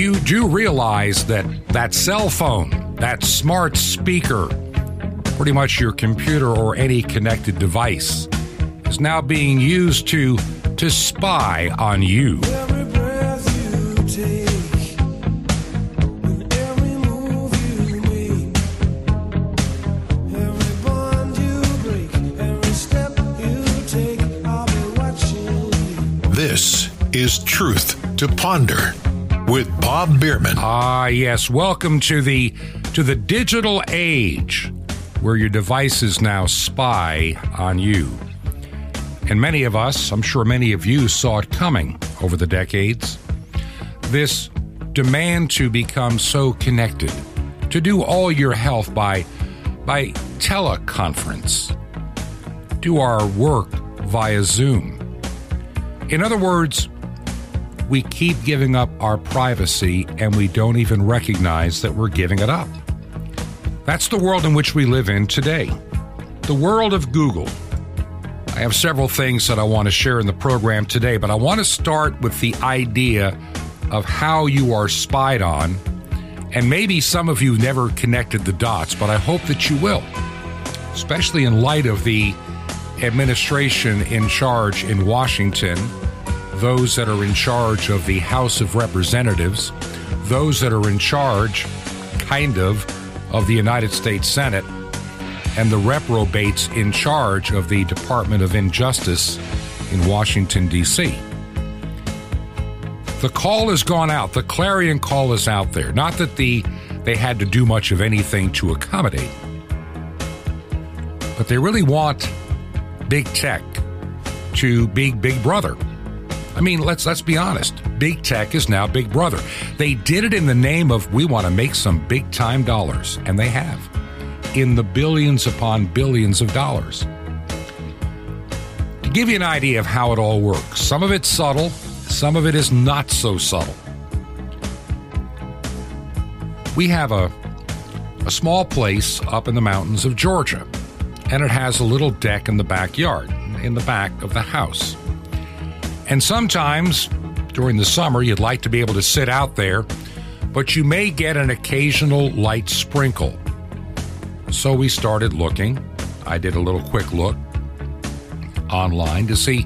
you do realize that that cell phone, that smart speaker, pretty much your computer or any connected device, is now being used to to spy on you. Every breath you take, and every move you make, every bond you break, every step you take, I'll be watching you. This is Truth to Ponder with Bob Bierman. Ah, yes. Welcome to the to the digital age where your devices now spy on you. And many of us, I'm sure many of you saw it coming over the decades. This demand to become so connected, to do all your health by by teleconference, do our work via Zoom. In other words, we keep giving up our privacy and we don't even recognize that we're giving it up. That's the world in which we live in today. The world of Google. I have several things that I want to share in the program today, but I want to start with the idea of how you are spied on. And maybe some of you never connected the dots, but I hope that you will, especially in light of the administration in charge in Washington those that are in charge of the House of Representatives, those that are in charge, kind of, of the United States Senate, and the reprobates in charge of the Department of Injustice in Washington, D.C. The call has gone out. The clarion call is out there. Not that the they had to do much of anything to accommodate, but they really want big tech to be big brother. I mean, let's let's be honest. Big tech is now big brother. They did it in the name of we want to make some big time dollars, and they have in the billions upon billions of dollars. To give you an idea of how it all works, some of it's subtle, some of it is not so subtle. We have a a small place up in the mountains of Georgia, and it has a little deck in the backyard, in the back of the house. And sometimes during the summer, you'd like to be able to sit out there, but you may get an occasional light sprinkle. So we started looking. I did a little quick look online to see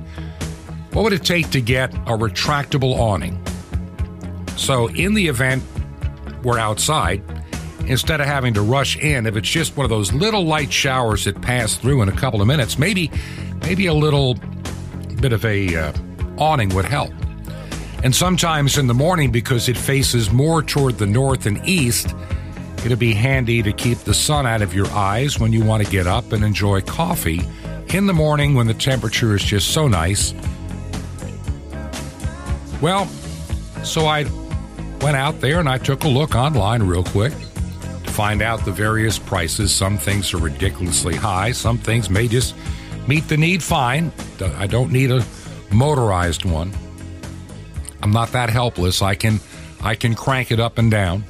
what would it take to get a retractable awning. So in the event we're outside, instead of having to rush in, if it's just one of those little light showers that pass through in a couple of minutes, maybe maybe a little bit of a uh, awning would help. And sometimes in the morning, because it faces more toward the north and east, it'll be handy to keep the sun out of your eyes when you want to get up and enjoy coffee in the morning when the temperature is just so nice. Well, so I went out there and I took a look online real quick to find out the various prices. Some things are ridiculously high, some things may just meet the need fine. I don't need a motorized one. I'm not that helpless. I can I can crank it up and down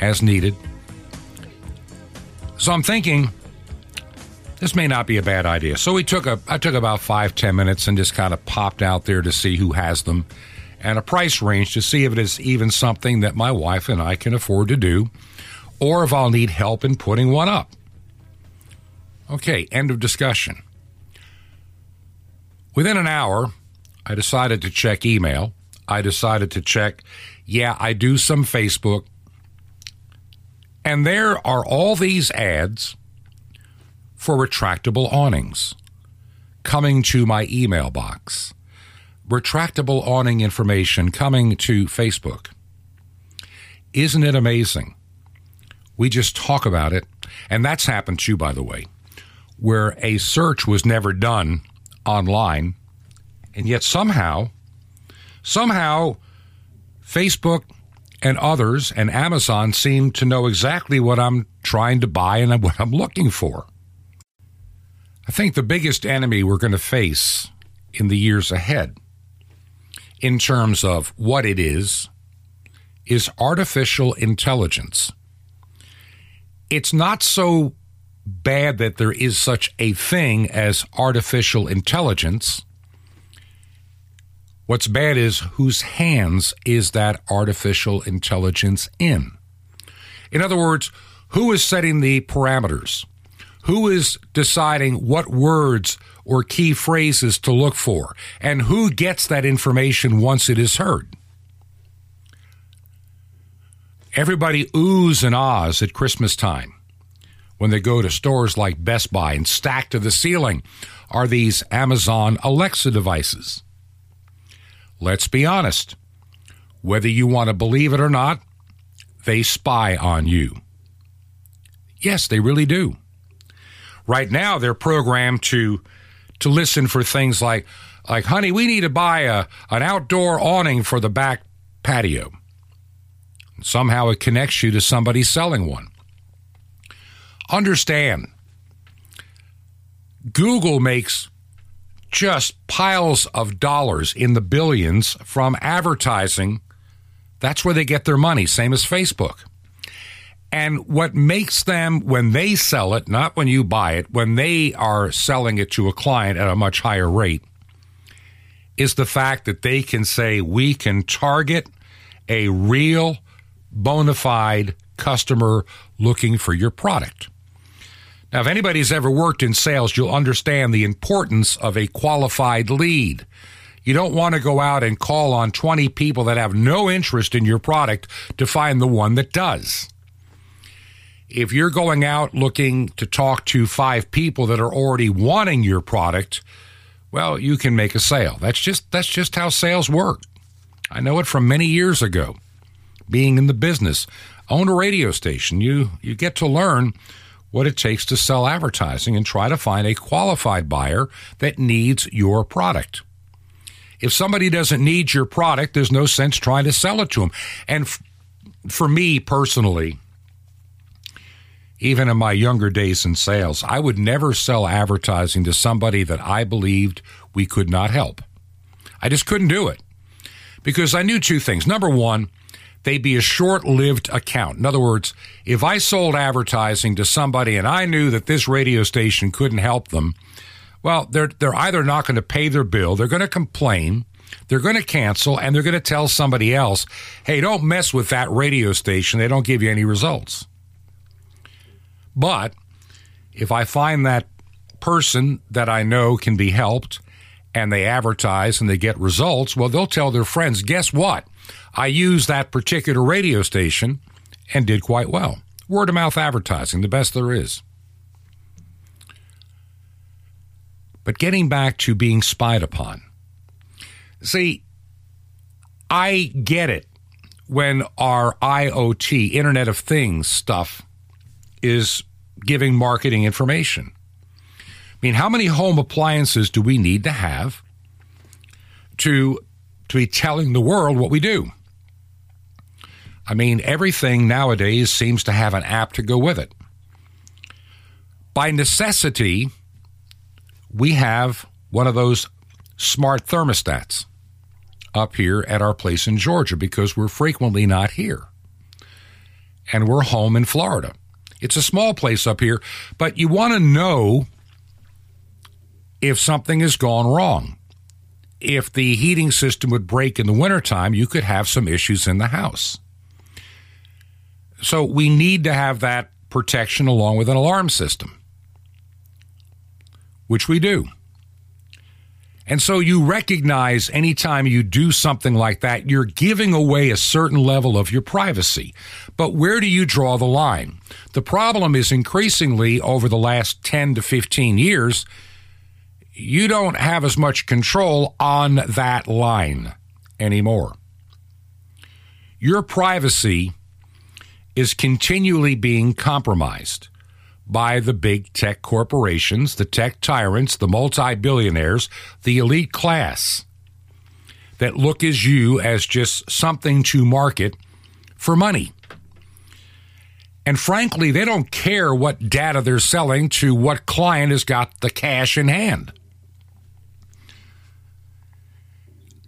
as needed. So I'm thinking this may not be a bad idea. So we took a I took about five ten minutes and just kind of popped out there to see who has them and a price range to see if it is even something that my wife and I can afford to do or if I'll need help in putting one up. Okay, end of discussion. Within an hour, I decided to check email. I decided to check, yeah, I do some Facebook. And there are all these ads for retractable awnings coming to my email box. Retractable awning information coming to Facebook. Isn't it amazing? We just talk about it, and that's happened too, by the way, where a search was never done online, and yet somehow, somehow, Facebook and others and Amazon seem to know exactly what I'm trying to buy and what I'm looking for. I think the biggest enemy we're going to face in the years ahead, in terms of what it is, is artificial intelligence. It's not so bad that there is such a thing as artificial intelligence What's bad is whose hands is that artificial intelligence in? In other words, who is setting the parameters? Who is deciding what words or key phrases to look for? And who gets that information once it is heard? Everybody oohs and ahs at Christmas time when they go to stores like Best Buy and stacked to the ceiling are these Amazon Alexa devices. Let's be honest. Whether you want to believe it or not, they spy on you. Yes, they really do. Right now, they're programmed to to listen for things like like, honey, we need to buy a an outdoor awning for the back patio. Somehow it connects you to somebody selling one. Understand, Google makes just piles of dollars in the billions from advertising. That's where they get their money, same as Facebook. And what makes them, when they sell it, not when you buy it, when they are selling it to a client at a much higher rate, is the fact that they can say, we can target a real, bona fide customer looking for your product. Now, if anybody's ever worked in sales, you'll understand the importance of a qualified lead. You don't want to go out and call on 20 people that have no interest in your product to find the one that does. If you're going out looking to talk to five people that are already wanting your product, well, you can make a sale. That's just that's just how sales work. I know it from many years ago. Being in the business, own a radio station, you you get to learn what it takes to sell advertising and try to find a qualified buyer that needs your product. If somebody doesn't need your product, there's no sense trying to sell it to them. And f- for me personally, even in my younger days in sales, I would never sell advertising to somebody that I believed we could not help. I just couldn't do it because I knew two things. Number one, they'd be a short lived account. In other words, if I sold advertising to somebody and I knew that this radio station couldn't help them, well, they're, they're either not going to pay their bill, they're going to complain, they're going to cancel, and they're going to tell somebody else, hey, don't mess with that radio station. They don't give you any results. But if I find that person that I know can be helped and they advertise and they get results, well, they'll tell their friends, guess what? I used that particular radio station and did quite well. Word of mouth advertising, the best there is. But getting back to being spied upon. See, I get it when our IoT, Internet of Things stuff is giving marketing information. I mean, how many home appliances do we need to have to, to be telling the world what we do? I mean, everything nowadays seems to have an app to go with it. By necessity, we have one of those smart thermostats up here at our place in Georgia because we're frequently not here. And we're home in Florida. It's a small place up here, but you want to know if something has gone wrong. If the heating system would break in the wintertime, you could have some issues in the house. So we need to have that protection along with an alarm system, which we do. And so you recognize anytime you do something like that, you're giving away a certain level of your privacy. But where do you draw the line? The problem is increasingly over the last 10 to 15 years, you don't have as much control on that line anymore. Your privacy is continually being compromised by the big tech corporations, the tech tyrants, the multi billionaires, the elite class that look as you as just something to market for money. And frankly, they don't care what data they're selling to what client has got the cash in hand.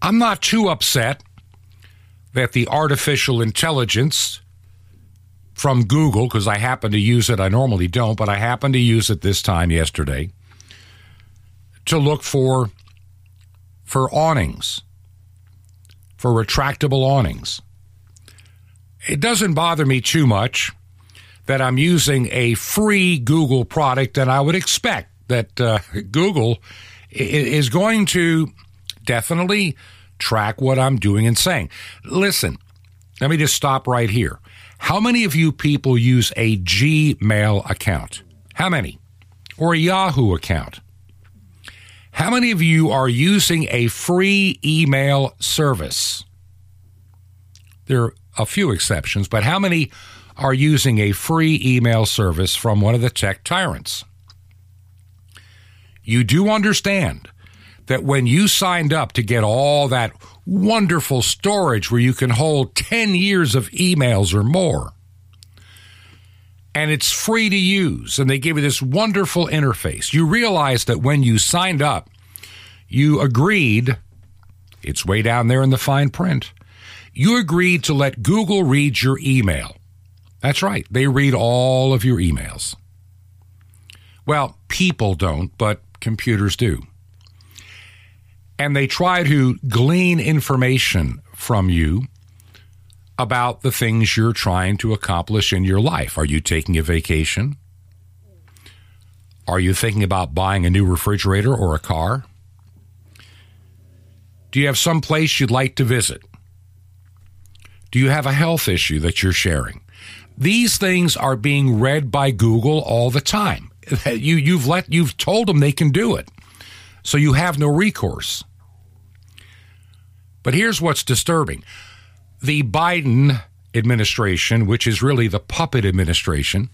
I'm not too upset that the artificial intelligence from Google, because I happen to use it, I normally don't, but I happen to use it this time yesterday to look for for awnings for retractable awnings. It doesn't bother me too much that I'm using a free Google product, and I would expect that uh, Google is going to definitely track what I'm doing and saying. Listen, let me just stop right here. How many of you people use a Gmail account? How many? Or a Yahoo account? How many of you are using a free email service? There are a few exceptions, but how many are using a free email service from one of the tech tyrants? You do understand that when you signed up to get all that wonderful storage where you can hold 10 years of emails or more, and it's free to use, and they give you this wonderful interface, you realize that when you signed up, you agreed, it's way down there in the fine print, you agreed to let Google read your email. That's right, they read all of your emails. Well, people don't, but computers do and they try to glean information from you about the things you're trying to accomplish in your life. Are you taking a vacation? Are you thinking about buying a new refrigerator or a car? Do you have some place you'd like to visit? Do you have a health issue that you're sharing? These things are being read by Google all the time. You, you've let you've told them they can do it so you have no recourse. But here's what's disturbing the Biden administration, which is really the puppet administration,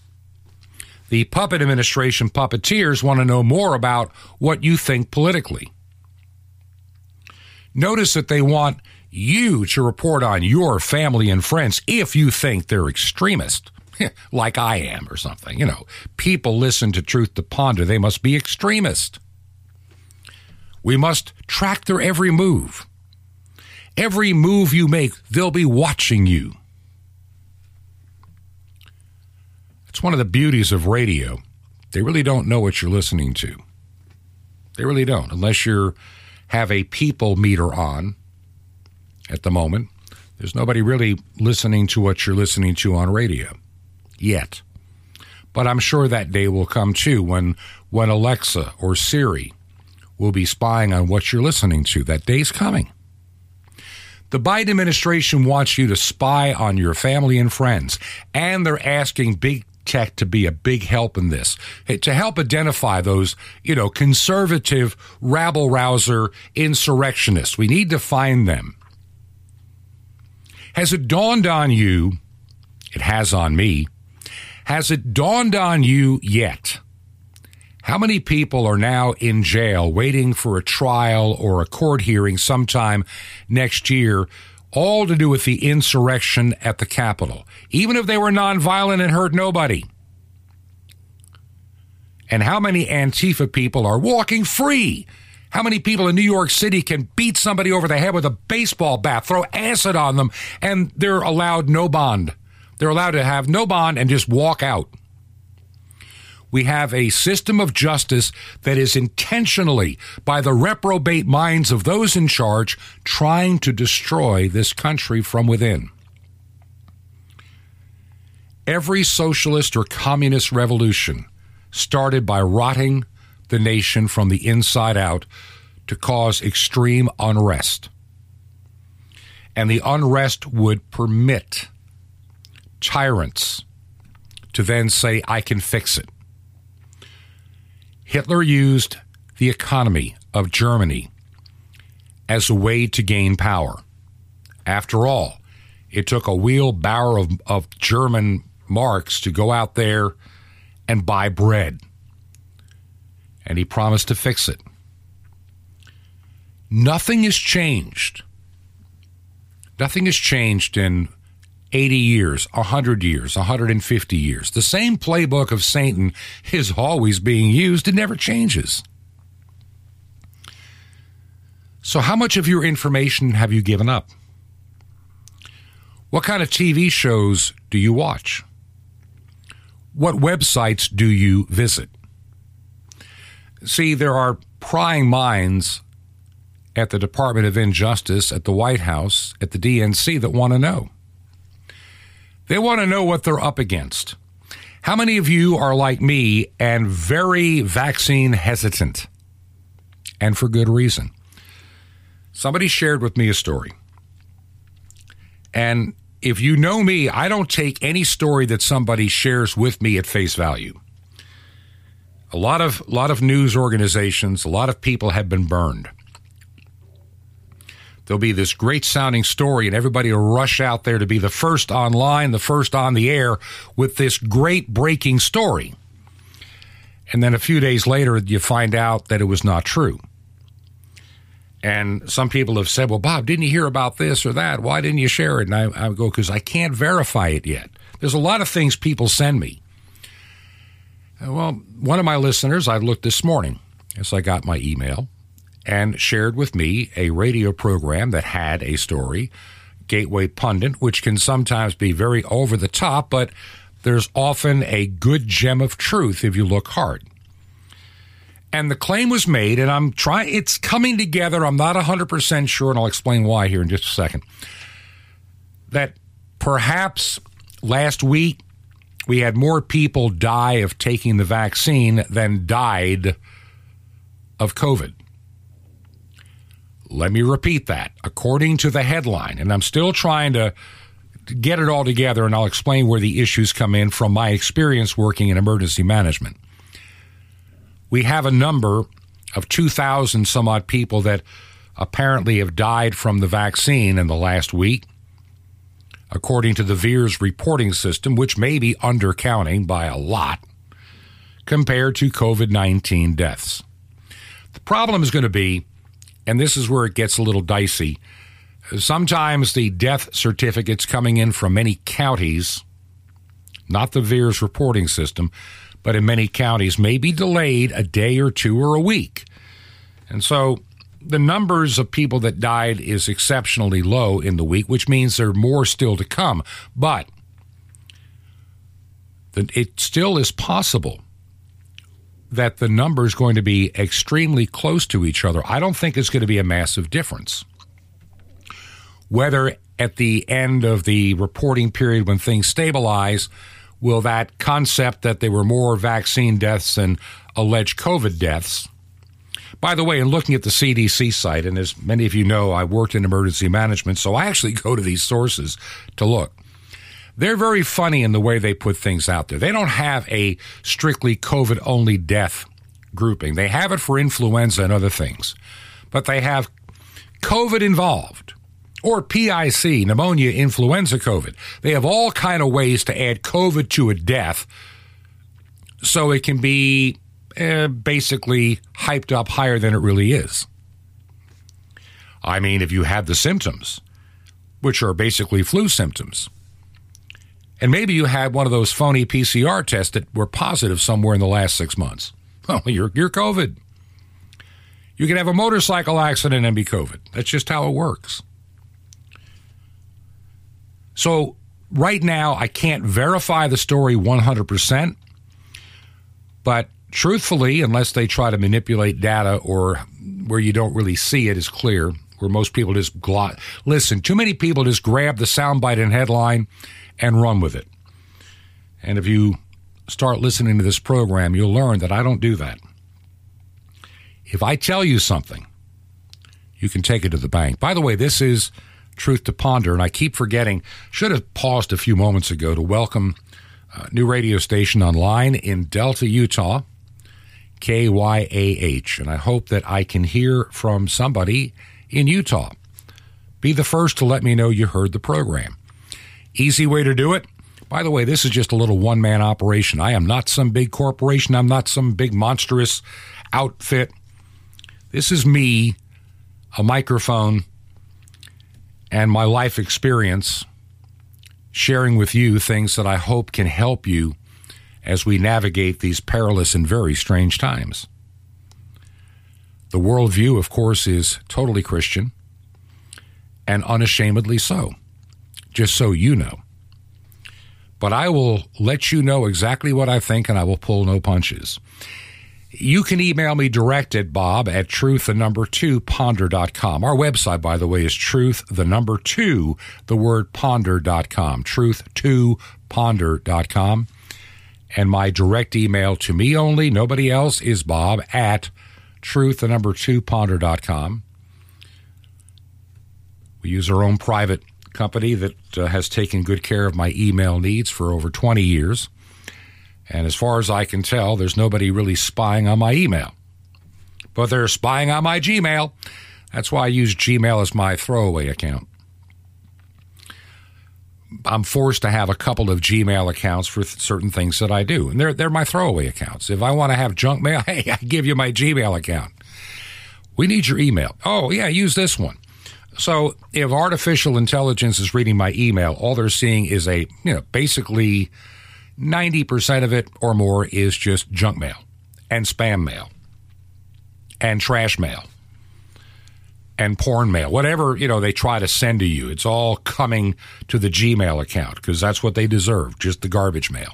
the puppet administration puppeteers want to know more about what you think politically. Notice that they want you to report on your family and friends if you think they're extremist, like I am or something. You know, people listen to Truth to Ponder, they must be extremist. We must track their every move. Every move you make, they'll be watching you. It's one of the beauties of radio. They really don't know what you're listening to. They really don't, unless you have a people meter on at the moment. There's nobody really listening to what you're listening to on radio yet. But I'm sure that day will come too when when Alexa or Siri will be spying on what you're listening to. That day's coming. The Biden administration wants you to spy on your family and friends, and they're asking big tech to be a big help in this, eh, to help identify those, you know, conservative rabble rouser insurrectionists. We need to find them. Has it dawned on you? It has on me. Has it dawned on you yet? How many people are now in jail waiting for a trial or a court hearing sometime next year, all to do with the insurrection at the Capitol, even if they were nonviolent and hurt nobody? And how many Antifa people are walking free? How many people in New York City can beat somebody over the head with a baseball bat, throw acid on them, and they're allowed no bond? They're allowed to have no bond and just walk out we have a system of justice that is intentionally, by the reprobate minds of those in charge, trying to destroy this country from within. Every socialist or communist revolution started by rotting the nation from the inside out to cause extreme unrest. And the unrest would permit tyrants to then say, I can fix it. Hitler used the economy of Germany as a way to gain power. After all, it took a wheelbarrow of, of German marks to go out there and buy bread. And he promised to fix it. Nothing has changed. Nothing has changed in 80 years, 100 years, 150 years. The same playbook of Satan is always being used, it never changes. So, how much of your information have you given up? What kind of TV shows do you watch? What websites do you visit? See, there are prying minds at the Department of Injustice, at the White House, at the DNC that want to know. They want to know what they're up against. How many of you are like me and very vaccine hesitant? And for good reason. Somebody shared with me a story. And if you know me, I don't take any story that somebody shares with me at face value. A lot of lot of news organizations, a lot of people have been burned. There'll be this great sounding story, and everybody will rush out there to be the first online, the first on the air with this great breaking story. And then a few days later, you find out that it was not true. And some people have said, well, Bob, didn't you hear about this or that? Why didn't you share it? And I, I go, because I can't verify it yet. There's a lot of things people send me. Uh, Well, one of my listeners, I looked this morning as I got my email and shared with me a radio program that had a story, Gateway Pundit, which can sometimes be very over the top, but there's often a good gem of truth if you look hard. And the claim was made, and I'm trying, it's coming together. I'm not 100% sure, and I'll explain why here in just a second. That perhaps last week we had more people die of taking the vaccine than died of COVID. Let me repeat that. According to the headline, and I'm still trying to get it all together, and I'll explain where the issues come in from my experience working in emergency management. We have a number of 2,000 some odd people that apparently have died from the vaccine in the last week, according to the VAERS reporting system, which may be undercounting by a lot compared to COVID 19 deaths. The problem is going to be, and this is where it gets a little dicey, sometimes the death certificates coming in from many counties, not the VAERS reporting system, but in many counties may be delayed a day or two or a week. And so the numbers of people that died is exceptionally low in the week, which means there are more still to come. But it still is possible that the number is going to be extremely close to each other. I don't think it's going to be a massive difference. Whether at the end of the reporting period when things stabilize, will that concept that there were more vaccine deaths than alleged COVID deaths? By the way, in looking at the CDC site, and as many of you know, I worked in emergency management, so I actually go to these sources to look. They're very funny in the way they put things out there. They don't have a strictly COVID only death grouping. They have it for influenza and other things, but they have COVID involved or PIC, pneumonia, influenza, COVID. They have all kind of ways to add COVID to a death so it can be uh, basically hyped up higher than it really is. I mean, if you have the symptoms, which are basically flu symptoms, and maybe you had one of those phony PCR tests that were positive somewhere in the last six months. Well, you're, you're COVID. You can have a motorcycle accident and be COVID. That's just how it works. So, right now, I can't verify the story 100%, but truthfully, unless they try to manipulate data or where you don't really see it is clear, where most people just glot. Listen, too many people just grab the soundbite and headline and run with it. And if you start listening to this program, you'll learn that I don't do that. If I tell you something, you can take it to the bank. By the way, this is Truth to Ponder, and I keep forgetting, should have paused a few moments ago to welcome a new radio station online in Delta, Utah, KYAH. And I hope that I can hear from somebody in Utah. Be the first to let me know you heard the program. Easy way to do it. By the way, this is just a little one man operation. I am not some big corporation. I'm not some big monstrous outfit. This is me, a microphone, and my life experience sharing with you things that I hope can help you as we navigate these perilous and very strange times. The worldview, of course, is totally Christian and unashamedly so, just so you know. But I will let you know exactly what I think and I will pull no punches. You can email me direct at bob at truth the number two ponder.com. Our website, by the way, is truth the number two, the word ponder.com. Truth two ponder.com. And my direct email to me only, nobody else, is bob at truth the number two ponder.com. We use our own private company that uh, has taken good care of my email needs for over 20 years. And as far as I can tell, there's nobody really spying on my email. But they're spying on my Gmail. That's why I use Gmail as my throwaway account. I'm forced to have a couple of Gmail accounts for th- certain things that I do, and they're they're my throwaway accounts. If I want to have junk mail, hey, I give you my Gmail account. We need your email. Oh yeah, use this one. So if artificial intelligence is reading my email, all they're seeing is a you know basically 90% of it or more is just junk mail and spam mail and trash mail and porn mail. Whatever, you know, they try to send to you, it's all coming to the Gmail account because that's what they deserve, just the garbage mail.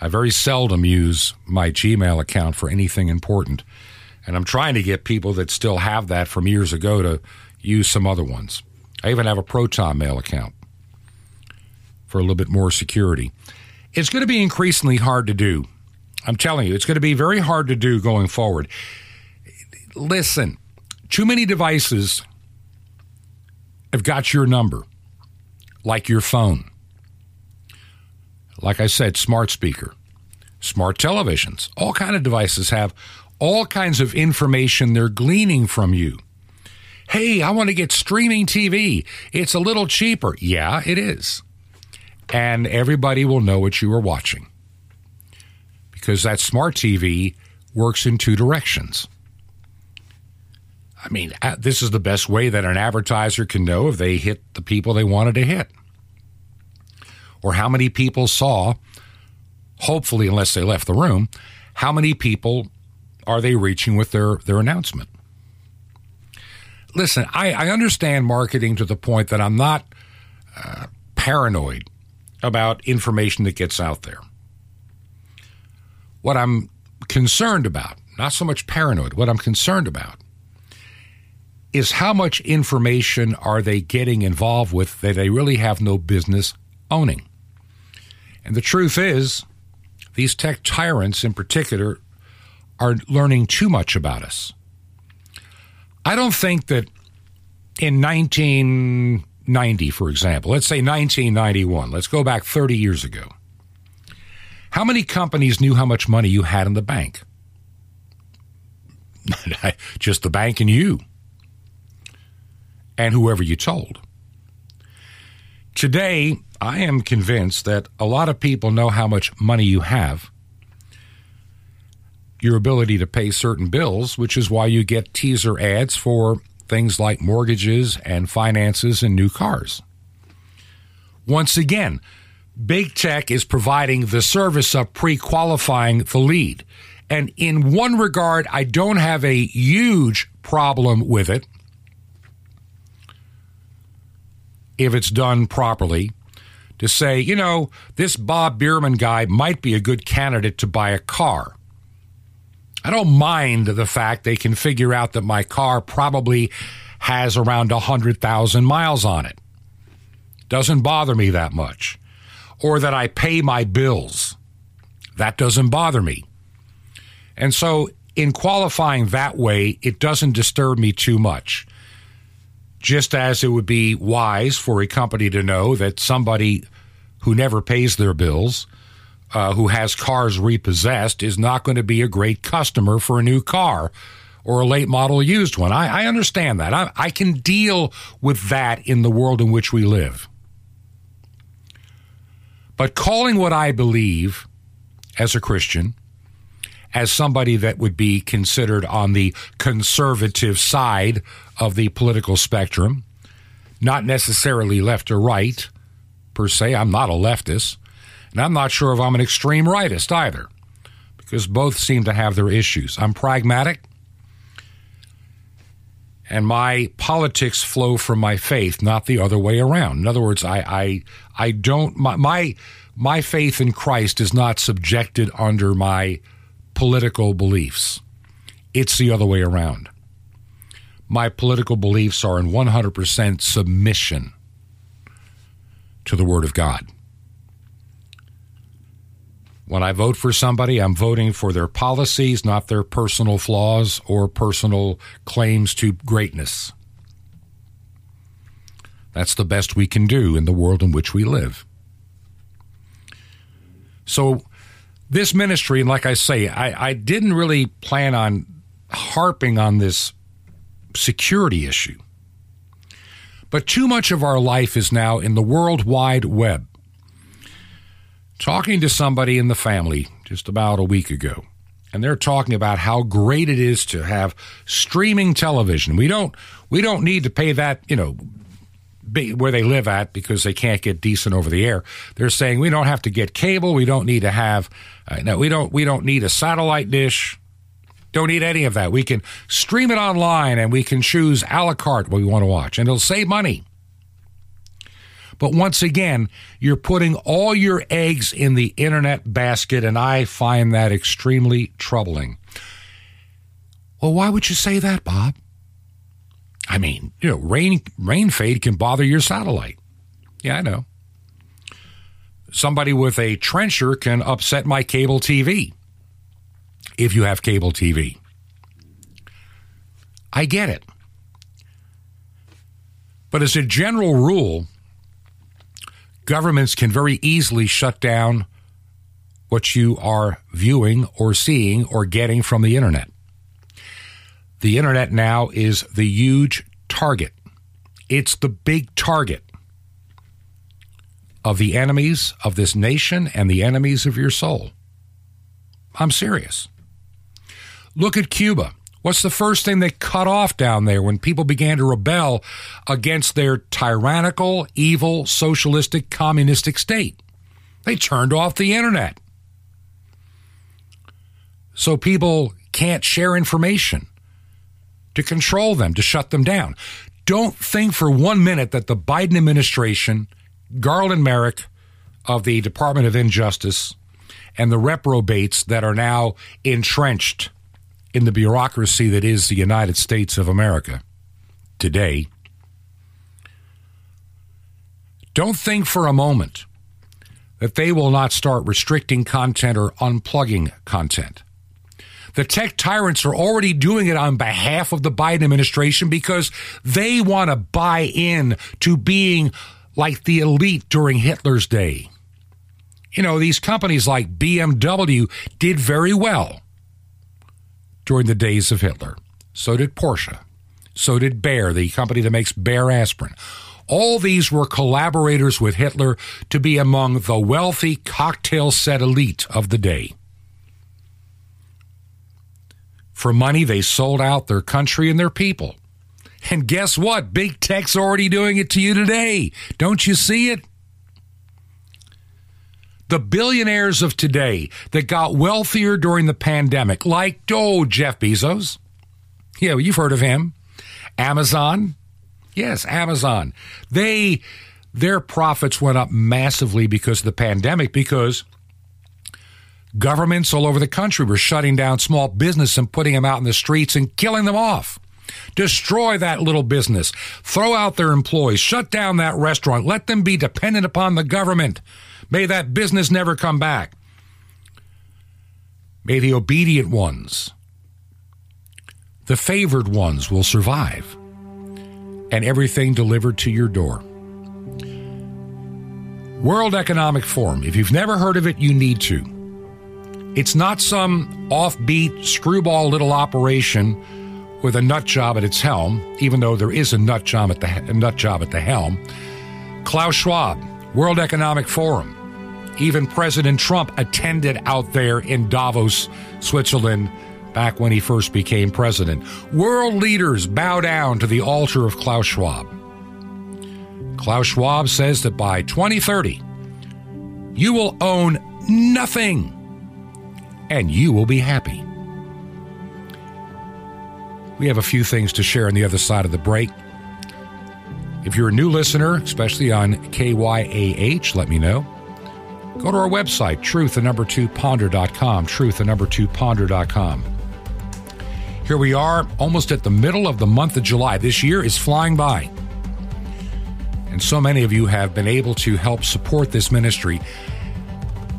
I very seldom use my Gmail account for anything important. And I'm trying to get people that still have that from years ago to use some other ones. I even have a Proton Mail account for a little bit more security. It's going to be increasingly hard to do. I'm telling you, it's going to be very hard to do going forward. Listen, too many devices have got your number, like your phone. Like I said, smart speaker, smart televisions, all kind of devices have all kinds of information they're gleaning from you. Hey, I want to get streaming TV. It's a little cheaper. Yeah, it is and everybody will know what you are watching because that smart TV works in two directions. I mean, this is the best way that an advertiser can know if they hit the people they wanted to hit or how many people saw, hopefully, unless they left the room, how many people are they reaching with their, their announcement? Listen, I, I understand marketing to the point that I'm not uh, paranoid about information that gets out there. What I'm concerned about, not so much paranoid, what I'm concerned about is how much information are they getting involved with that they really have no business owning. And the truth is, these tech tyrants in particular are learning too much about us. I don't think that in 1990, for example, let's say 1991, let's go back 30 years ago. How many companies knew how much money you had in the bank? Just the bank and you, and whoever you told. Today, I am convinced that a lot of people know how much money you have, your ability to pay certain bills, which is why you get teaser ads for things like mortgages and finances and new cars. Once again, big tech is providing the service of pre qualifying the lead. And in one regard, I don't have a huge problem with it if it's done properly. To say, you know, this Bob Bierman guy might be a good candidate to buy a car. I don't mind the fact they can figure out that my car probably has around 100,000 miles on it. Doesn't bother me that much. Or that I pay my bills. That doesn't bother me. And so, in qualifying that way, it doesn't disturb me too much. Just as it would be wise for a company to know that somebody who never pays their bills uh, who has cars repossessed is not going to be a great customer for a new car or a late model used one. I, I understand that. I, I can deal with that in the world in which we live. But calling what I believe as a Christian, as somebody that would be considered on the conservative side of the political spectrum, not necessarily left or right per se, I'm not a leftist. And I'm not sure if I'm an extreme rightist either, because both seem to have their issues. I'm pragmatic, and my politics flow from my faith, not the other way around. In other words, I, I, I don't, my, my, my faith in Christ is not subjected under my political beliefs. It's the other way around. My political beliefs are in 100% submission to the Word of God. When I vote for somebody, I'm voting for their policies, not their personal flaws or personal claims to greatness. That's the best we can do in the world in which we live. So, this ministry, and like I say, I, I didn't really plan on harping on this security issue. But too much of our life is now in the World Wide Web. Talking to somebody in the family just about a week ago, and they're talking about how great it is to have streaming television. We don't we don't need to pay that, you know, where they live at because they can't get decent over the air. They're saying we don't have to get cable. We don't need to have uh, no. We don't. We don't need a satellite dish. Don't need any of that. We can stream it online and we can choose a la carte what we want to watch, and it'll save money. But once again, you're putting all your eggs in the internet basket, and I find that extremely troubling. Well, why would you say that, Bob? I mean, you know, rain rain fade can bother your satellite. Yeah, I know. Somebody with a trencher can upset my cable TV if you have cable TV. I get it. But as a general rule, governments can very easily shut down what you are viewing or seeing or getting from the internet. The internet now is the huge target. It's the big target of the enemies of this nation and the enemies of your soul. I'm serious. Look at Cuba. What's the first thing they cut off down there when people began to rebel against their tyrannical, evil, socialistic, communistic state? They turned off the internet. So people can't share information to control them, to shut them down. Don't think for one minute that the Biden administration, Garland Merrick of the Department of Injustice, and the reprobates that are now entrenched in the bureaucracy that is the United States of America today. Don't think for a moment that they will not start restricting content or unplugging content. The tech tyrants are already doing it on behalf of the Biden administration because they want to buy in to being like the elite during Hitler's day. You know, these companies like BMW did very well during the days of Hitler. So did Porsche. So did Bayer, the company that makes Bayer aspirin. All these were collaborators with Hitler to be among the wealthy cocktail set elite of the day. For money, they sold out their country and their people. And guess what? Big tech's already doing it to you today. Don't you see it? The billionaires of today that got wealthier during the pandemic, like, oh, Jeff Bezos. Yeah, you've heard of him. Amazon. Yes, Amazon. They, their profits went up massively because of the pandemic because Governments all over the country were shutting down small business and putting them out in the streets and killing them off. Destroy that little business. Throw out their employees. Shut down that restaurant. Let them be dependent upon the government. May that business never come back. May the obedient ones, the favored ones, will survive. And everything delivered to your door. World Economic Forum. If you've never heard of it, you need to. It's not some offbeat screwball little operation with a nut job at its helm, even though there is a nut job at the nut job at the helm. Klaus Schwab, World Economic Forum. Even President Trump attended out there in Davos, Switzerland, back when he first became president. World leaders bow down to the altar of Klaus Schwab. Klaus Schwab says that by 2030, you will own nothing and you will be happy. We have a few things to share on the other side of the break. If you're a new listener, especially on KYAH, let me know. go to our website, truth, the number two ponder.com, truth, the number two ponder.com. Here we are, almost at the middle of the month of July. This year is flying by. And so many of you have been able to help support this ministry.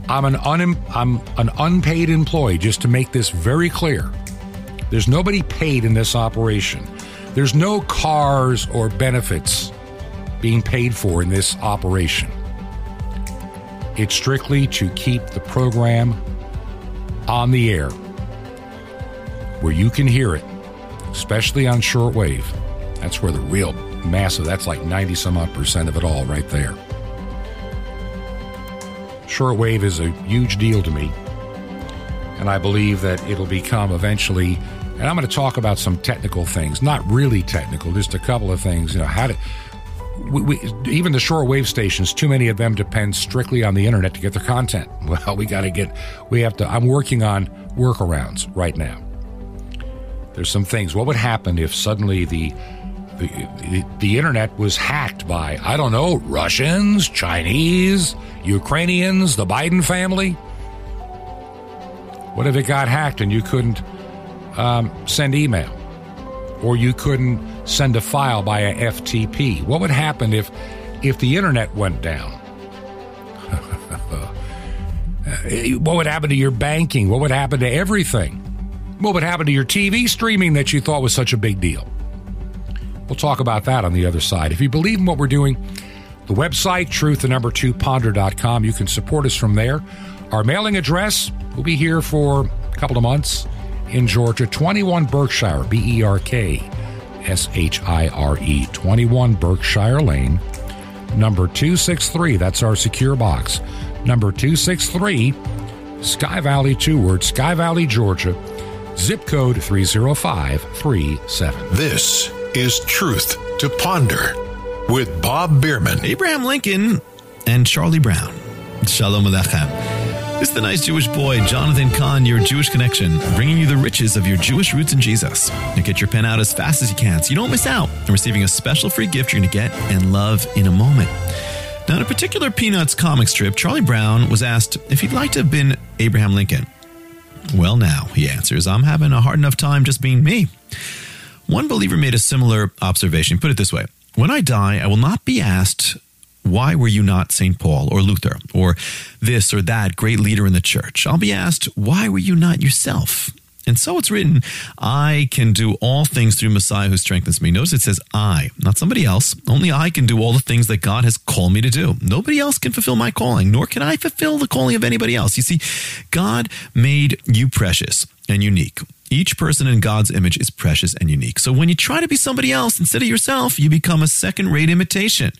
I'm an, un- I'm an unpaid employee, just to make this very clear. There's nobody paid in this operation. There's no cars or benefits being paid for in this operation. It's strictly to keep the program on the air where you can hear it, especially on shortwave. That's where the real massive, that's like 90 some odd percent of it all right there. Shortwave is a huge deal to me. And I believe that it'll become eventually, and I'm going to talk about some technical things, not really technical, just a couple of things. You know, how to, we, we, even the shortwave stations, too many of them depend strictly on the internet to get their content. Well, we got to get, we have to, I'm working on workarounds right now. There's some things. What would happen if suddenly the, the, the, internet was hacked by, I don't know, Russians, Chinese, Ukrainians, the Biden family? What if it got hacked and you couldn't um, send email? Or you couldn't send a file by a FTP? What would happen if, if the internet went down? what would happen to your banking? What would happen to everything? What would happen to your TV streaming that you thought was such a big deal? We'll talk about that on the other side. If you believe in what we're doing, the website, truth, the number two, ponder.com, you can support us from there. Our mailing address will be here for a couple of months in Georgia, 21 Berkshire, B E R K S H I R E, 21 Berkshire Lane, number 263. That's our secure box. Number 263, Sky Valley, two words, Sky Valley, Georgia, zip code 30537. This is Truth to Ponder with Bob Bierman. Abraham Lincoln and Charlie Brown. Shalom Aleichem. This is the nice Jewish boy, Jonathan Cahn, your Jewish connection, bringing you the riches of your Jewish roots in Jesus. Now get your pen out as fast as you can so you don't miss out on receiving a special free gift you're going to get and love in a moment. Now, in a particular Peanuts comic strip, Charlie Brown was asked if he'd like to have been Abraham Lincoln. Well, now, he answers, I'm having a hard enough time just being me. One believer made a similar observation. Put it this way When I die, I will not be asked, Why were you not St. Paul or Luther or this or that great leader in the church? I'll be asked, Why were you not yourself? And so it's written, I can do all things through Messiah who strengthens me. Notice it says I, not somebody else. Only I can do all the things that God has called me to do. Nobody else can fulfill my calling, nor can I fulfill the calling of anybody else. You see, God made you precious and unique. Each person in God's image is precious and unique. So when you try to be somebody else instead of yourself, you become a second rate imitation.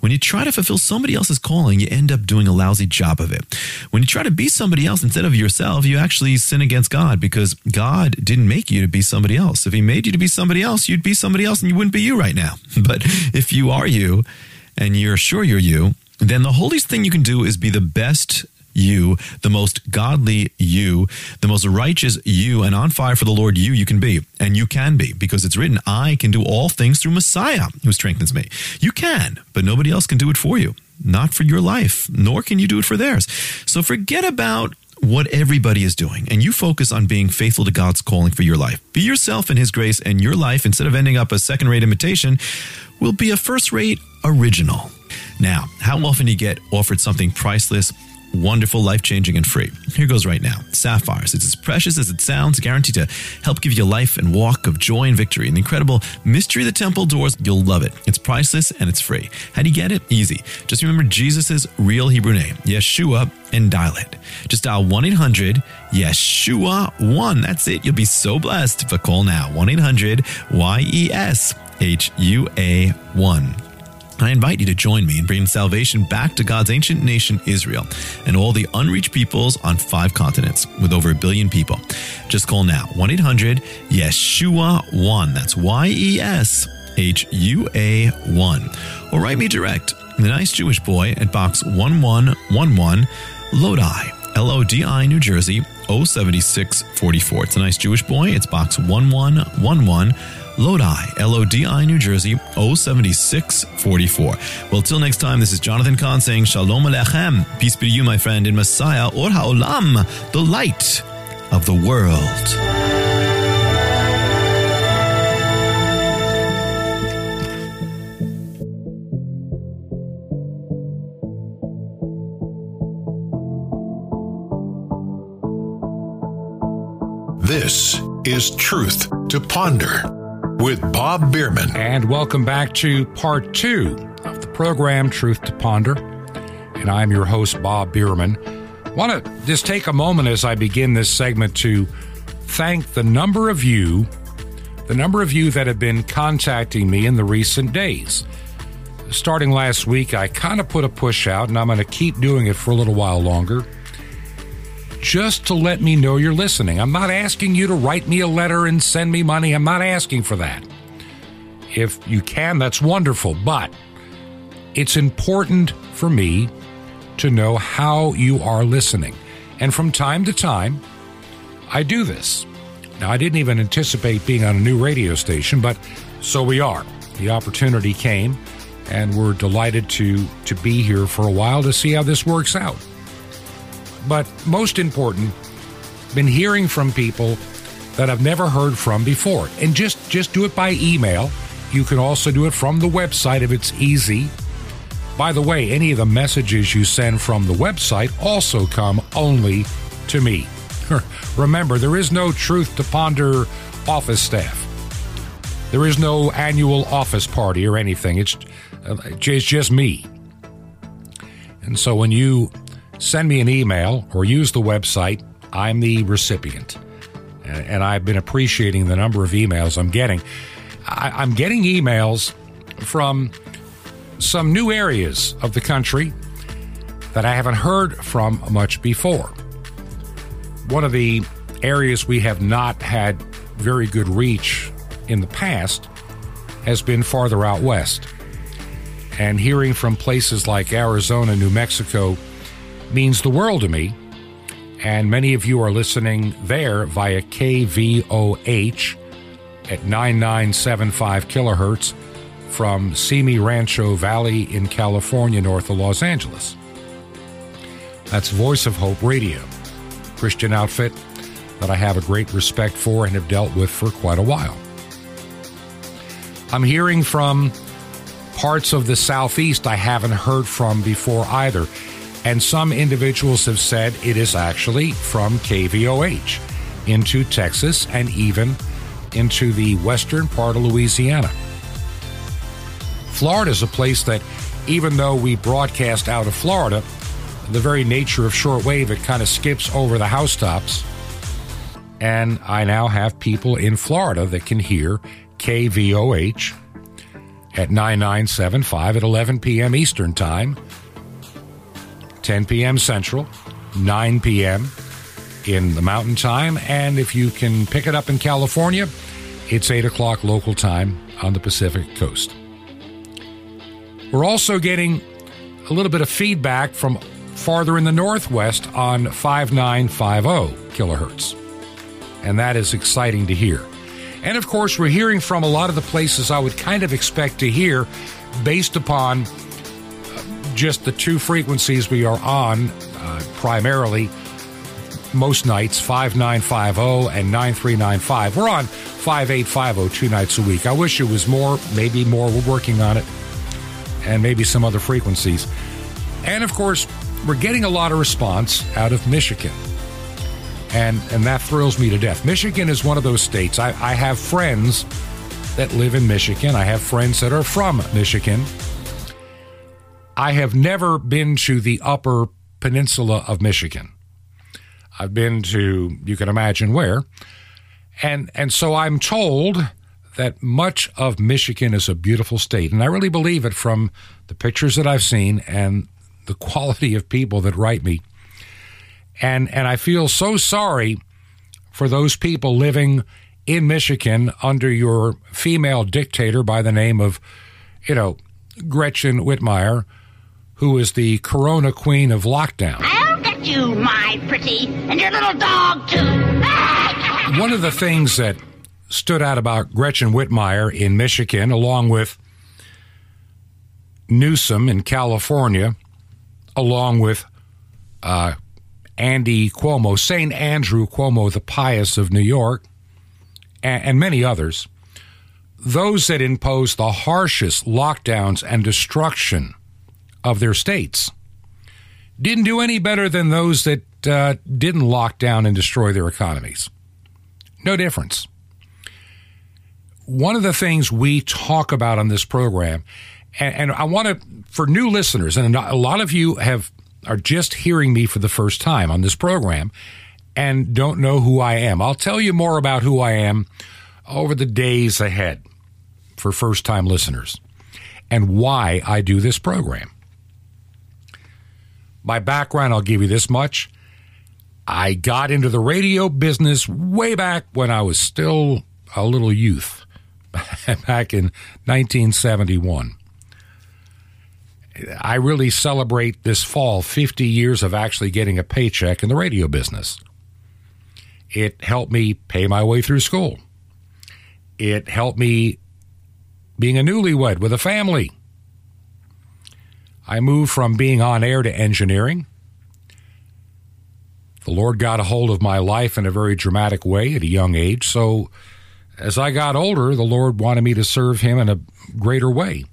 When you try to fulfill somebody else's calling, you end up doing a lousy job of it. When you try to be somebody else instead of yourself, you actually sin against God because God didn't make you to be somebody else. If He made you to be somebody else, you'd be somebody else and you wouldn't be you right now. But if you are you and you're sure you're you, then the holiest thing you can do is be the best you, the most godly you, the most righteous you, and on fire for the Lord you you can be. And you can be because it's written, I can do all things through Messiah who strengthens me. You can, but nobody else can do it for you. Not for your life, nor can you do it for theirs. So forget about what everybody is doing and you focus on being faithful to God's calling for your life. Be yourself in His grace, and your life, instead of ending up a second rate imitation, will be a first rate original. Now, how often do you get offered something priceless, wonderful, life changing, and free? Here goes right now Sapphires. It's as precious as it sounds, guaranteed to help give you life and walk of joy and victory. And the incredible mystery of the temple doors, you'll love it. It's priceless and it's free. How do you get it? Easy. Just remember Jesus' real Hebrew name, Yeshua, and dial it. Just dial 1 800 Yeshua 1. That's it. You'll be so blessed. But call now 1 800 Y E S H U A 1. I invite you to join me in bringing salvation back to God's ancient nation, Israel, and all the unreached peoples on five continents with over a billion people. Just call now 1 800 Yeshua 1. That's Y E S H U A 1. Or write me direct, The Nice Jewish Boy, at Box 1111, Lodi, L O D I, New Jersey. 07644. It's a nice Jewish boy. It's box 1111 Lodi, L O D I, New Jersey, 07644. Well, till next time, this is Jonathan Cahn saying Shalom Aleichem. Peace be to you, my friend, in Messiah, Or HaOlam, the light of the world. This is Truth to Ponder with Bob Bierman. And welcome back to part two of the program, Truth to Ponder. And I'm your host, Bob Bierman. Want to just take a moment as I begin this segment to thank the number of you, the number of you that have been contacting me in the recent days. Starting last week, I kind of put a push out, and I'm going to keep doing it for a little while longer just to let me know you're listening. I'm not asking you to write me a letter and send me money. I'm not asking for that. If you can, that's wonderful. But it's important for me to know how you are listening. And from time to time, I do this. Now, I didn't even anticipate being on a new radio station, but so we are. The opportunity came, and we're delighted to, to be here for a while to see how this works out but most important, been hearing from people that I've never heard from before. And just just do it by email. You can also do it from the website if it's easy. By the way, any of the messages you send from the website also come only to me. Remember, there is no Truth to Ponder office staff. There is no annual office party or anything. It's, uh, it's just me. And so when you send me an email or use the website, I'm the recipient. And I've been appreciating the number of emails I'm getting. I'm getting emails from some new areas of the country that I haven't heard from much before. One of the areas we have not had very good reach in the past has been farther out west. And hearing from places like Arizona, New Mexico, means the world to me. And many of you are listening there via KVOH at 9975 kilohertz from Simi Rancho Valley in California, north of Los Angeles. That's Voice of Hope Radio, Christian outfit that I have a great respect for and have dealt with for quite a while. I'm hearing from parts of the Southeast I haven't heard from before either. And some individuals have said it is actually from KVOH into Texas and even into the western part of Louisiana. Florida is a place that, even though we broadcast out of Florida, the very nature of shortwave, it kind of skips over the housetops. And I now have people in Florida that can hear KVOH at 9975 at 11 p.m. Eastern Time 10 p.m. Central, 9 p.m. in the Mountain Time. And if you can pick it up in California, it's 8 o'clock local time on the Pacific Coast. We're also getting a little bit of feedback from farther in the Northwest on 5950 kilohertz. And that is exciting to hear. And of course, we're hearing from a lot of the places I would kind of expect to hear based upon just the two frequencies we are on uh, primarily most nights 5950 and 9395 we're on 5850 two nights a week. I wish it was more. Maybe more. We're working on it. And maybe some other frequencies. And of course we're getting a lot of response out of michigan. And and that thrills me to death. Michigan is one of those states. I, I have friends that live in michigan. I have friends that are from michigan I have never been to the upper peninsula of Michigan. I've been to, you can imagine where. And, and so I'm told that much of Michigan is a beautiful state. And I really believe it from the pictures that I've seen and the quality of people that write me. And, and I feel so sorry for those people living in Michigan under your female dictator by the name of, you know, Gretchen Whitmer who is the Corona Queen of lockdown. I'll get you, my pretty, and your little dog, too. One of the things that stood out about Gretchen Whitmer in Michigan, along with Newsom in California, along with uh, Andy Cuomo, St. Andrew Cuomo, the pious of New York, and, and many others, those that imposed the harshest lockdowns and destruction of their states didn't do any better than those that uh, didn't lock down and destroy their economies. No difference. One of the things we talk about on this program, and, and I want to, for new listeners, and a lot of you have are just hearing me for the first time on this program and don't know who I am. I'll tell you more about who I am over the days ahead for first time listeners and why I do this program. My background, I'll give you this much. I got into the radio business way back when I was still a little youth, back in 1971. I really celebrate this fall 50 years of actually getting a paycheck in the radio business. It helped me pay my way through school. It helped me being a newlywed with a family. I moved from being on air to engineering. The Lord got a hold of my life in a very dramatic way at a young age. So as I got older, the Lord wanted me to serve Him in a greater way.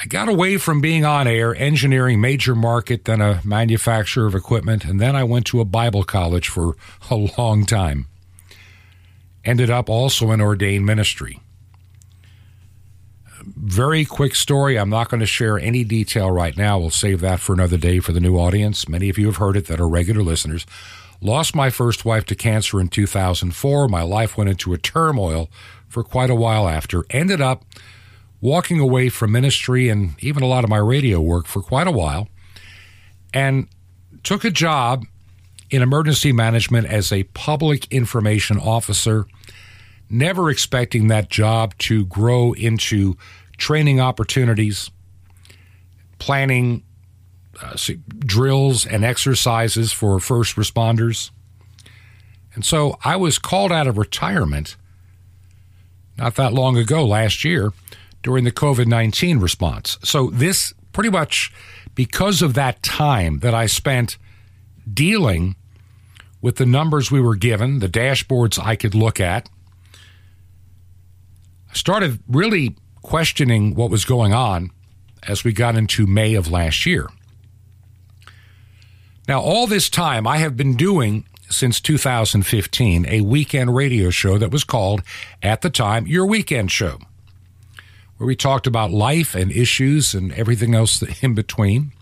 I got away from being on air, engineering major market, then a manufacturer of equipment, and then I went to a Bible college for a long time. Ended up also in ordained ministry. Very quick story. I'm not going to share any detail right now. We'll save that for another day for the new audience. Many of you have heard it that are regular listeners. Lost my first wife to cancer in 2004. My life went into a turmoil for quite a while after. Ended up walking away from ministry and even a lot of my radio work for quite a while and took a job in emergency management as a public information officer, never expecting that job to grow into training opportunities, planning uh, drills and exercises for first responders. And so I was called out of retirement not that long ago, last year, during the COVID 19 response. So, this pretty much because of that time that I spent dealing with the numbers we were given, the dashboards I could look at, started really questioning what was going on as we got into May of last year. Now, all this time, I have been doing since 2015 a weekend radio show that was called, at the time, Your Weekend Show where we talked about life and issues and everything else in between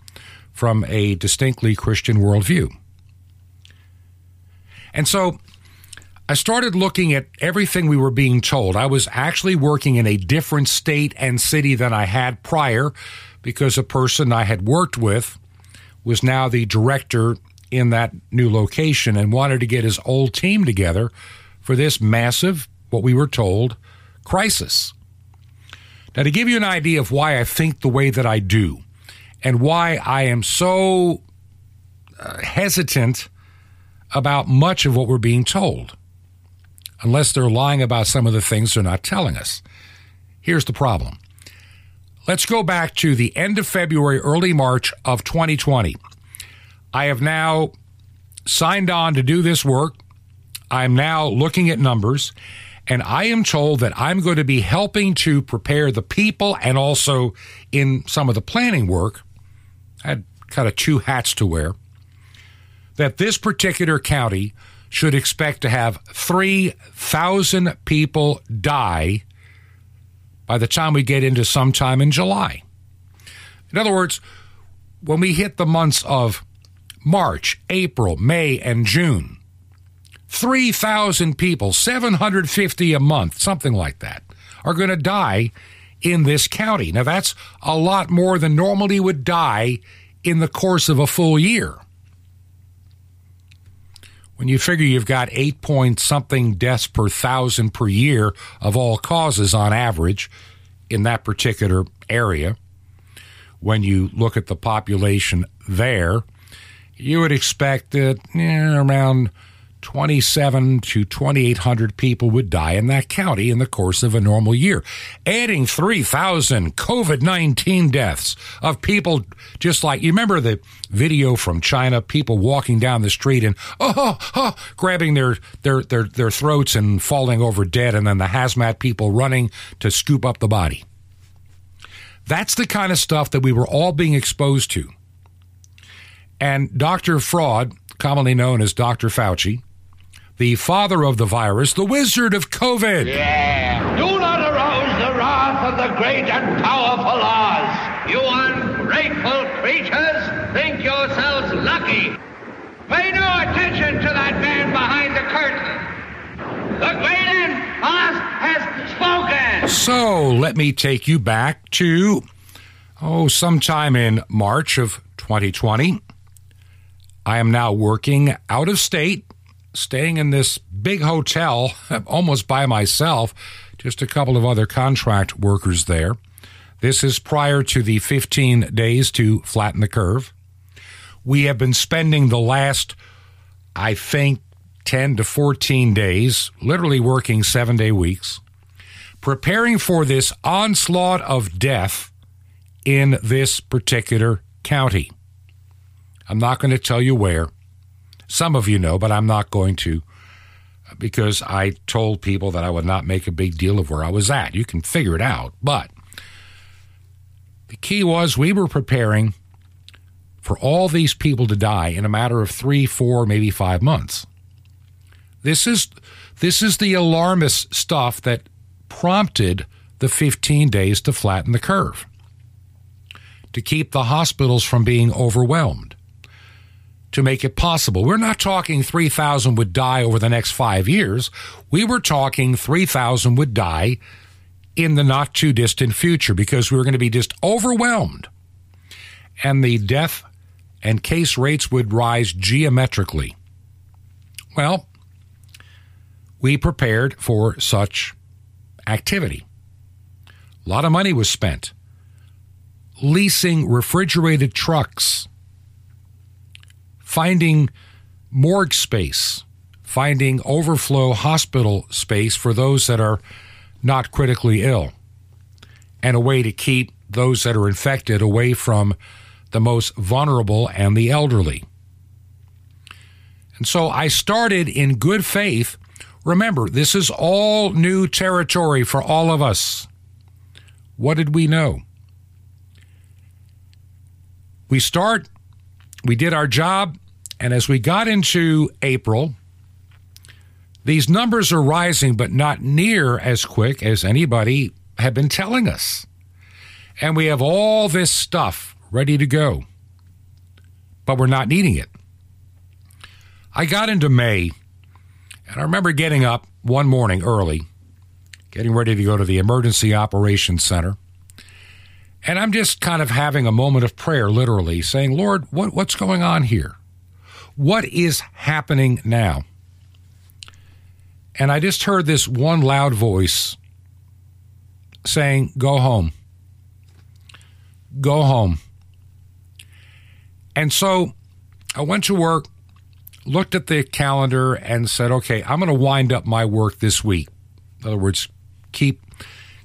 from a distinctly Christian worldview. And so I started looking at everything we were being told. I was actually working in a different state and city than I had prior because a person I had worked with was now the director in that new location and wanted to get his old team together for this massive, what we were told, crisis. Now, to give you an idea of why I think the way that I do and why I am so uh, hesitant about much of what we're being told, unless they're lying about some of the things they're not telling us. Here's the problem. Let's go back to the end of February, early March of 2020. I have now signed on to do this work. I'm now looking at numbers, and I am told that I'm going to be helping to prepare the people and also in some of the planning work. I had kind of two hats to wear. That this particular county should expect to have 3,000 people die by the time we get into sometime in July. In other words, when we hit the months of March, April, May, and June, 3,000 people, 750 a month, something like that, are going to die in this county. Now, that's a lot more than normally would die in the course of a full year. When you figure you've got eight point something deaths per thousand per year of all causes on average in that particular area, when you look at the population there, you would expect that around 27 to 2,800 people would die in that county in the course of a normal year. Adding 3,000 COVID 19 deaths of people just like, you remember the video from China, people walking down the street and, oh, oh, oh, grabbing their, their, their, their throats and falling over dead, and then the hazmat people running to scoop up the body. That's the kind of stuff that we were all being exposed to. And Dr. Fraud, commonly known as Dr. Fauci, the father of the virus, the wizard of COVID. Yeah. Do not arouse the wrath of the great and powerful Oz. You ungrateful creatures think yourselves lucky. Pay no attention to that man behind the curtain. The great and Oz has spoken. So let me take you back to, oh, sometime in March of 2020. I am now working out of state, staying in this big hotel almost by myself, just a couple of other contract workers there. This is prior to the 15 days to flatten the curve. We have been spending the last, I think, 10 to 14 days, literally working seven day weeks, preparing for this onslaught of death in this particular county. I'm not going to tell you where. Some of you know, but I'm not going to because I told people that I would not make a big deal of where I was at. You can figure it out. But the key was we were preparing for all these people to die in a matter of three, four, maybe five months. This is this is the alarmist stuff that prompted the 15 days to flatten the curve. To keep the hospitals from being overwhelmed. To make it possible. We're not talking 3,000 would die over the next five years. We were talking 3,000 would die in the not too distant future because we were going to be just overwhelmed. And the death and case rates would rise geometrically. Well, we prepared for such activity. A lot of money was spent leasing refrigerated trucks, finding morgue space, finding overflow hospital space for those that are not critically ill, and a way to keep those that are infected away from the most vulnerable and the elderly. And so I started in good faith. Remember, this is all new territory for all of us. What did we know? We start, we did our job, and as we got into April, these numbers are rising, but not near as quick as anybody had been telling us. And we have all this stuff ready to go, but we're not needing it. I got into May, and I remember getting up one morning early, getting ready to go to the Emergency Operations Center. And I'm just kind of having a moment of prayer, literally, saying, Lord, what, what's going on here? What is happening now? And I just heard this one loud voice saying, Go home. Go home. And so I went to work, looked at the calendar, and said, Okay, I'm going to wind up my work this week. In other words, keep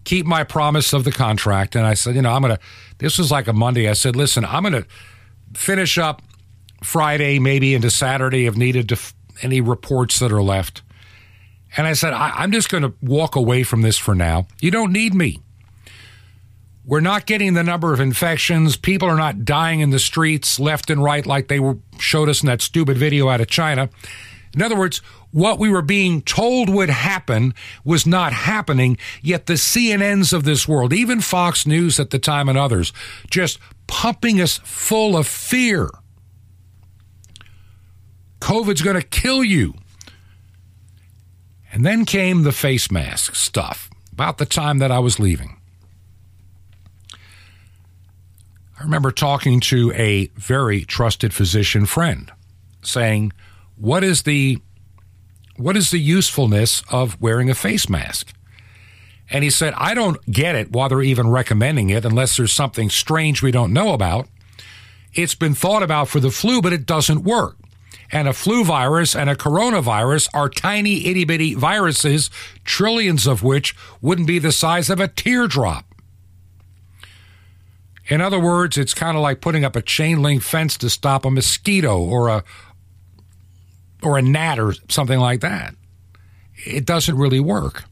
keep my promise of the contract. And I said, you know, I'm going to, this was like a Monday. I said, listen, I'm going to finish up Friday, maybe into Saturday if needed to f- any reports that are left. And I said, I, I'm just going to walk away from this for now. You don't need me. We're not getting the number of infections. People are not dying in the streets left and right like they were showed us in that stupid video out of China. In other words, what we were being told would happen was not happening, yet the CNNs of this world, even Fox News at the time and others, just pumping us full of fear. COVID's going to kill you. And then came the face mask stuff about the time that I was leaving. I remember talking to a very trusted physician friend saying, "What is the what is the usefulness of wearing a face mask?" And he said, "I don't get it why they're even recommending it unless there's something strange we don't know about. It's been thought about for the flu, but it doesn't work." And a flu virus and a coronavirus are tiny itty bitty viruses, trillions of which wouldn't be the size of a teardrop. In other words, it's kind of like putting up a chain link fence to stop a mosquito or a or a gnat or something like that. It doesn't really work.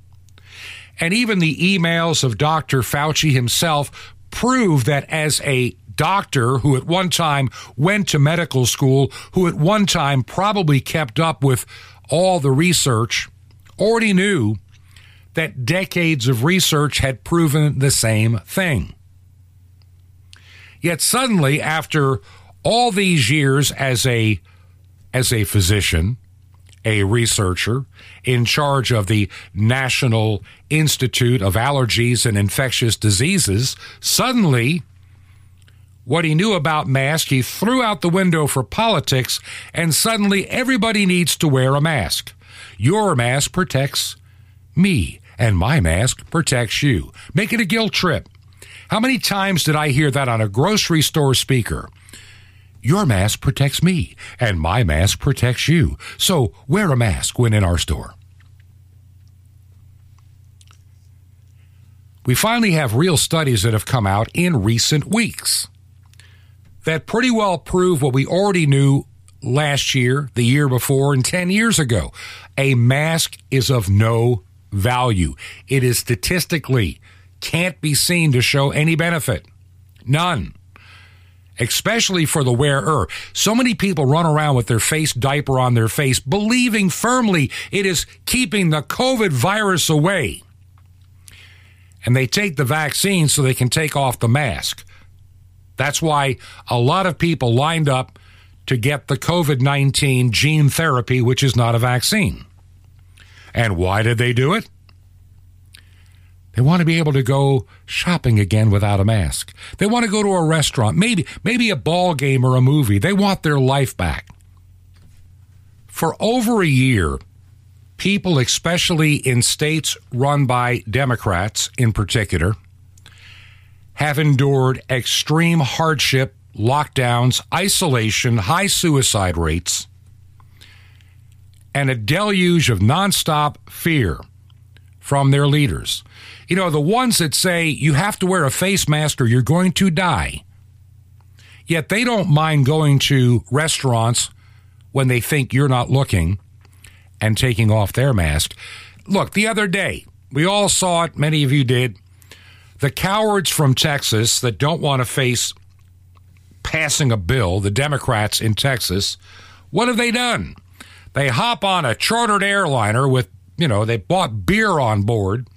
And even the emails of Dr. Fauci himself prove that as a doctor who at one time went to medical school, who at one time probably kept up with all the research, already knew that decades of research had proven the same thing. Yet suddenly, after all these years as a as a physician, a researcher in charge of the National Institute of Allergies and Infectious Diseases, suddenly what he knew about masks, he threw out the window for politics, and suddenly everybody needs to wear a mask. Your mask protects me, and my mask protects you. Make it a guilt trip. How many times did I hear that on a grocery store speaker? Your mask protects me, and my mask protects you. So wear a mask when in our store. We finally have real studies that have come out in recent weeks that pretty well prove what we already knew last year, the year before, and 10 years ago. A mask is of no value. It is statistically can't be seen to show any benefit. None. Especially for the wearer. So many people run around with their face diaper on their face, believing firmly it is keeping the COVID virus away. And they take the vaccine so they can take off the mask. That's why a lot of people lined up to get the COVID 19 gene therapy, which is not a vaccine. And why did they do it? They want to be able to go shopping again without a mask. They want to go to a restaurant, maybe maybe a ball game or a movie. They want their life back. For over a year, people, especially in states run by Democrats in particular, have endured extreme hardship, lockdowns, isolation, high suicide rates, and a deluge of nonstop fear from their leaders. You know, the ones that say you have to wear a face mask or you're going to die. Yet they don't mind going to restaurants when they think you're not looking and taking off their mask. Look, the other day, we all saw it, many of you did. The cowards from Texas that don't want to face passing a bill, the Democrats in Texas, what have they done? They hop on a chartered airliner with, you know, they bought beer on board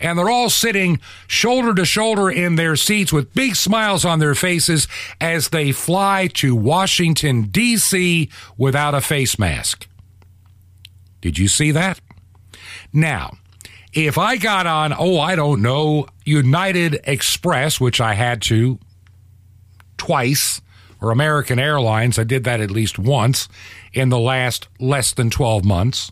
and they're all sitting shoulder to shoulder in their seats with big smiles on their faces as they fly to Washington, D.C. without a face mask. Did you see that? Now, if I got on, oh, I don't know, United Express, which I had to twice, or American Airlines, I did that at least once in the last less than 12 months,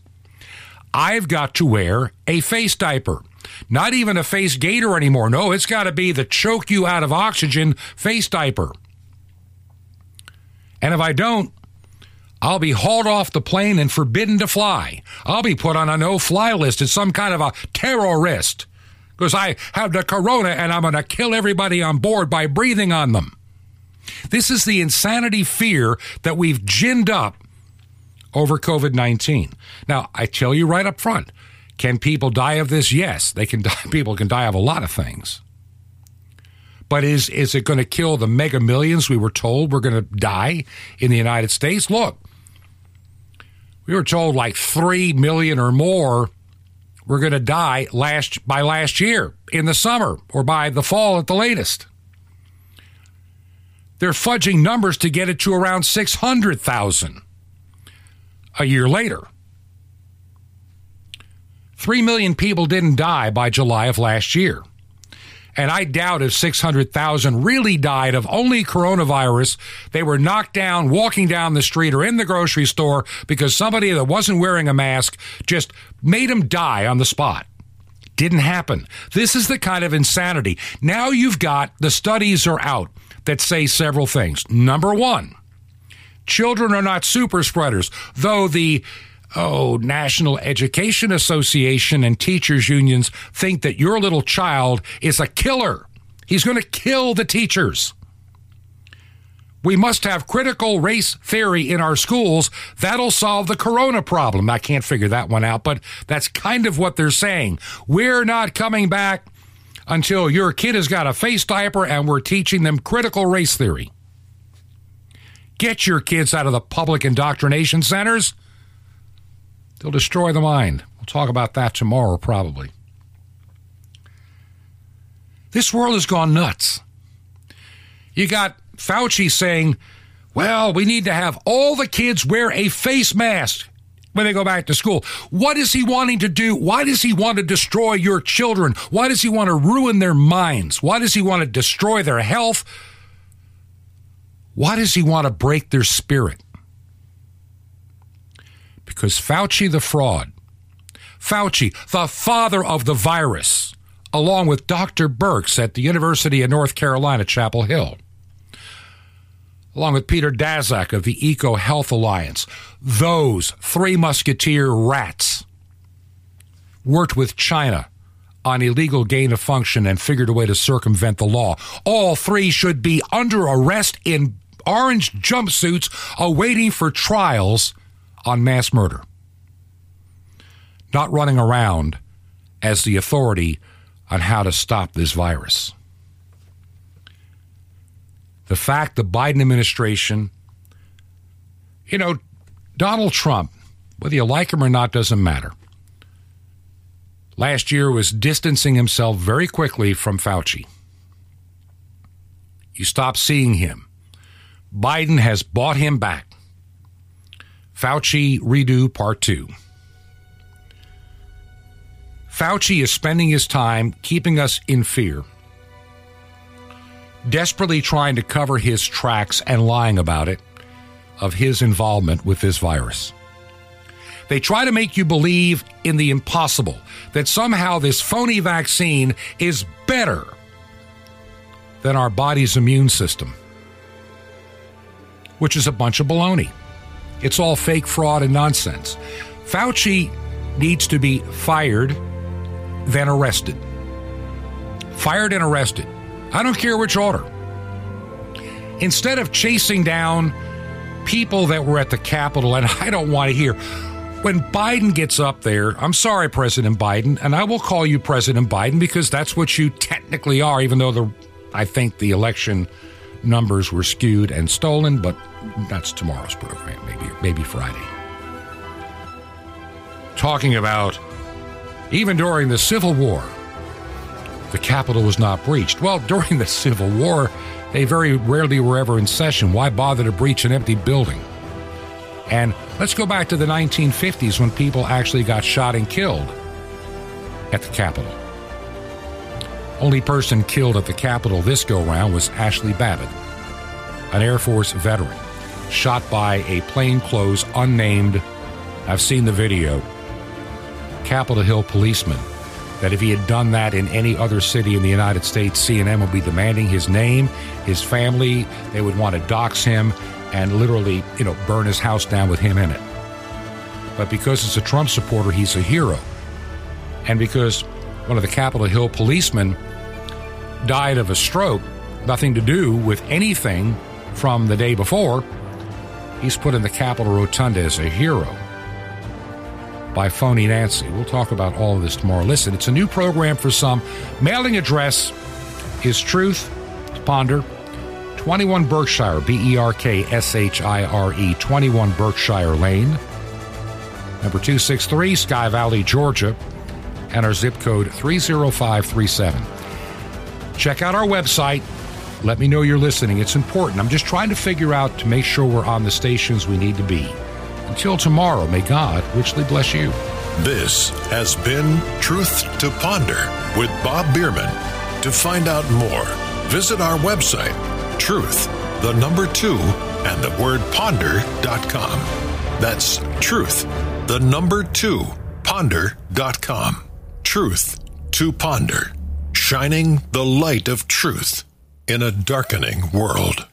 I've got to wear a face diaper. Not even a face gaiter anymore. No, it's got to be the choke you out of oxygen face diaper. And if I don't, I'll be hauled off the plane and forbidden to fly. I'll be put on a no fly list as some kind of a terrorist because I have the corona and I'm going to kill everybody on board by breathing on them. This is the insanity fear that we've ginned up over COVID 19. Now, I tell you right up front can people die of this? Yes, they can die. People can die of a lot of things. But is is it going to kill the mega millions we were told were going to die in the United States? Look, we were told like 3 million or more were going to die last by last year in the summer or by the fall at the latest. They're fudging numbers to get it to around 600,000 a year later. 3 million people didn't die by July of last year. And I doubt if 600,000 really died of only coronavirus. They were knocked down walking down the street or in the grocery store because somebody that wasn't wearing a mask just made them die on the spot. Didn't happen. This is the kind of insanity. Now you've got the studies are out that say several things. Number one, Children are not super spreaders, though the oh, National Education Association and teachers unions think that your little child is a killer. He's going to kill the teachers. We must have critical race theory in our schools. That'll solve the corona problem. I can't figure that one out, but that's kind of what they're saying. We're not coming back until your kid has got a face diaper and we're teaching them critical race theory. Get your kids out of the public indoctrination centers. They'll destroy the mind. We'll talk about that tomorrow, probably. This world has gone nuts. You got Fauci saying, well, we need to have all the kids wear a face mask when they go back to school. What is he wanting to do? Why does he want to destroy your children? Why does he want to ruin their minds? Why does he want to destroy their health? Why does he want to break their spirit? Because Fauci the fraud, Fauci, the father of the virus, along with Dr. Burks at the University of North Carolina, Chapel Hill, along with Peter Daszak of the Eco Health Alliance, those three musketeer rats worked with China on illegal gain of function and figured a way to circumvent the law. All three should be under arrest in orange jumpsuits awaiting for trials on mass murder. Not running around as the authority on how to stop this virus. The fact the Biden administration, you know, Donald Trump, whether you like him or not doesn't matter. Last year was distancing himself very quickly from Fauci. You stop seeing him. Biden has bought him back. Fauci redo part two. Fauci is spending his time keeping us in fear, desperately trying to cover his tracks and lying about it of his involvement with this virus. They try to make you believe in the impossible, that somehow this phony vaccine is better than our body's immune system, which is a bunch of baloney. It's all fake fraud and nonsense. Fauci needs to be fired, then arrested. Fired and arrested. I don't care which order. Instead of chasing down people that were at the Capitol, and I don't want to hear. When Biden gets up there, I'm sorry, President Biden, and I will call you President Biden because that's what you technically are, even though the I think the election numbers were skewed and stolen, but that's tomorrow's program, maybe maybe Friday. Talking about even during the Civil War, the Capitol was not breached. Well, during the Civil War, they very rarely were ever in session. Why bother to breach an empty building? And let's go back to the 1950s when people actually got shot and killed at the Capitol. Only person killed at the Capitol this go round was Ashli Babbitt, an Air Force veteran, shot by a plainclothes, unnamed, I've seen the video, Capitol Hill policeman. That if he had done that in any other city in the United States, CNN would be demanding his name, his family. They would want to dox him and literally, you know, burn his house down with him in it. But because it's a Trump supporter, he's a hero. And because one of the Capitol Hill policemen died of a stroke, nothing to do with anything from the day before, he's put in the Capitol Rotunda as a hero by Phony Nancy. We'll talk about all of this tomorrow. Listen, it's a new program for some. Mailing address is Truth to Ponder, 21 Berkshire, B E R K S H I R E, 21 Berkshire Lane, number 263, Sky Valley, Georgia, and our zip code 30537. Check out our website. Let me know you're listening. It's important. I'm just trying to figure out to make sure we're on the stations we need to be. Until tomorrow, may God richly bless you. This has been Truth to Ponder with Bob Bierman. To find out more, visit our website, truth, the number two, and the word ponder.com. That's truth, the number two, ponder.com. Truth to Ponder, shining the light of truth in a darkening world.